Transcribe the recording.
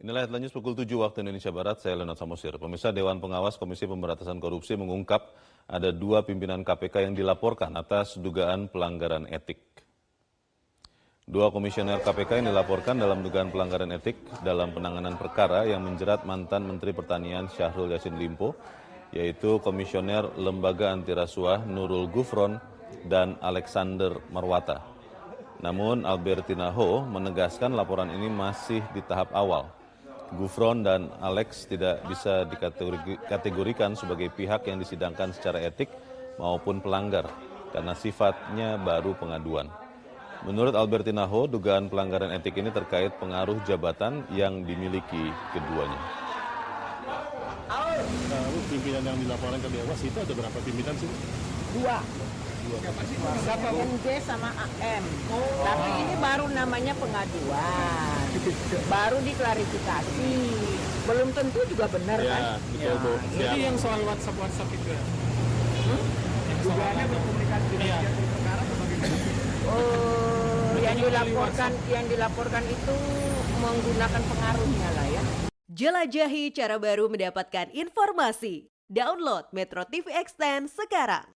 Inilah headline news pukul 7 waktu Indonesia Barat, saya Leonard Samosir. Pemirsa Dewan Pengawas Komisi Pemberantasan Korupsi mengungkap ada dua pimpinan KPK yang dilaporkan atas dugaan pelanggaran etik. Dua komisioner KPK yang dilaporkan dalam dugaan pelanggaran etik dalam penanganan perkara yang menjerat mantan Menteri Pertanian Syahrul Yassin Limpo, yaitu Komisioner Lembaga Anti Rasuah Nurul Gufron dan Alexander Marwata. Namun Albertina Ho menegaskan laporan ini masih di tahap awal. Gufron dan Alex tidak bisa dikategorikan sebagai pihak yang disidangkan secara etik maupun pelanggar karena sifatnya baru pengaduan. Menurut Albertina Ho, dugaan pelanggaran etik ini terkait pengaruh jabatan yang dimiliki keduanya. Nah, pimpinan yang dilaporkan ke Dewas itu ada berapa pimpinan sih? Dua. MJ sama AM. Tapi ini baru namanya pengaduan. Baru diklarifikasi. Belum tentu juga benar kan? Ya, betul Bu. Siap. Jadi yang soal WhatsApp WhatsApp itu ya. Dugaannya berkomunikasi dengan Iya. perkara Oh, yang dilaporkan yang dilaporkan itu menggunakan pengaruhnya lah ya. Jelajahi cara baru mendapatkan informasi. Download Metro TV Extend sekarang.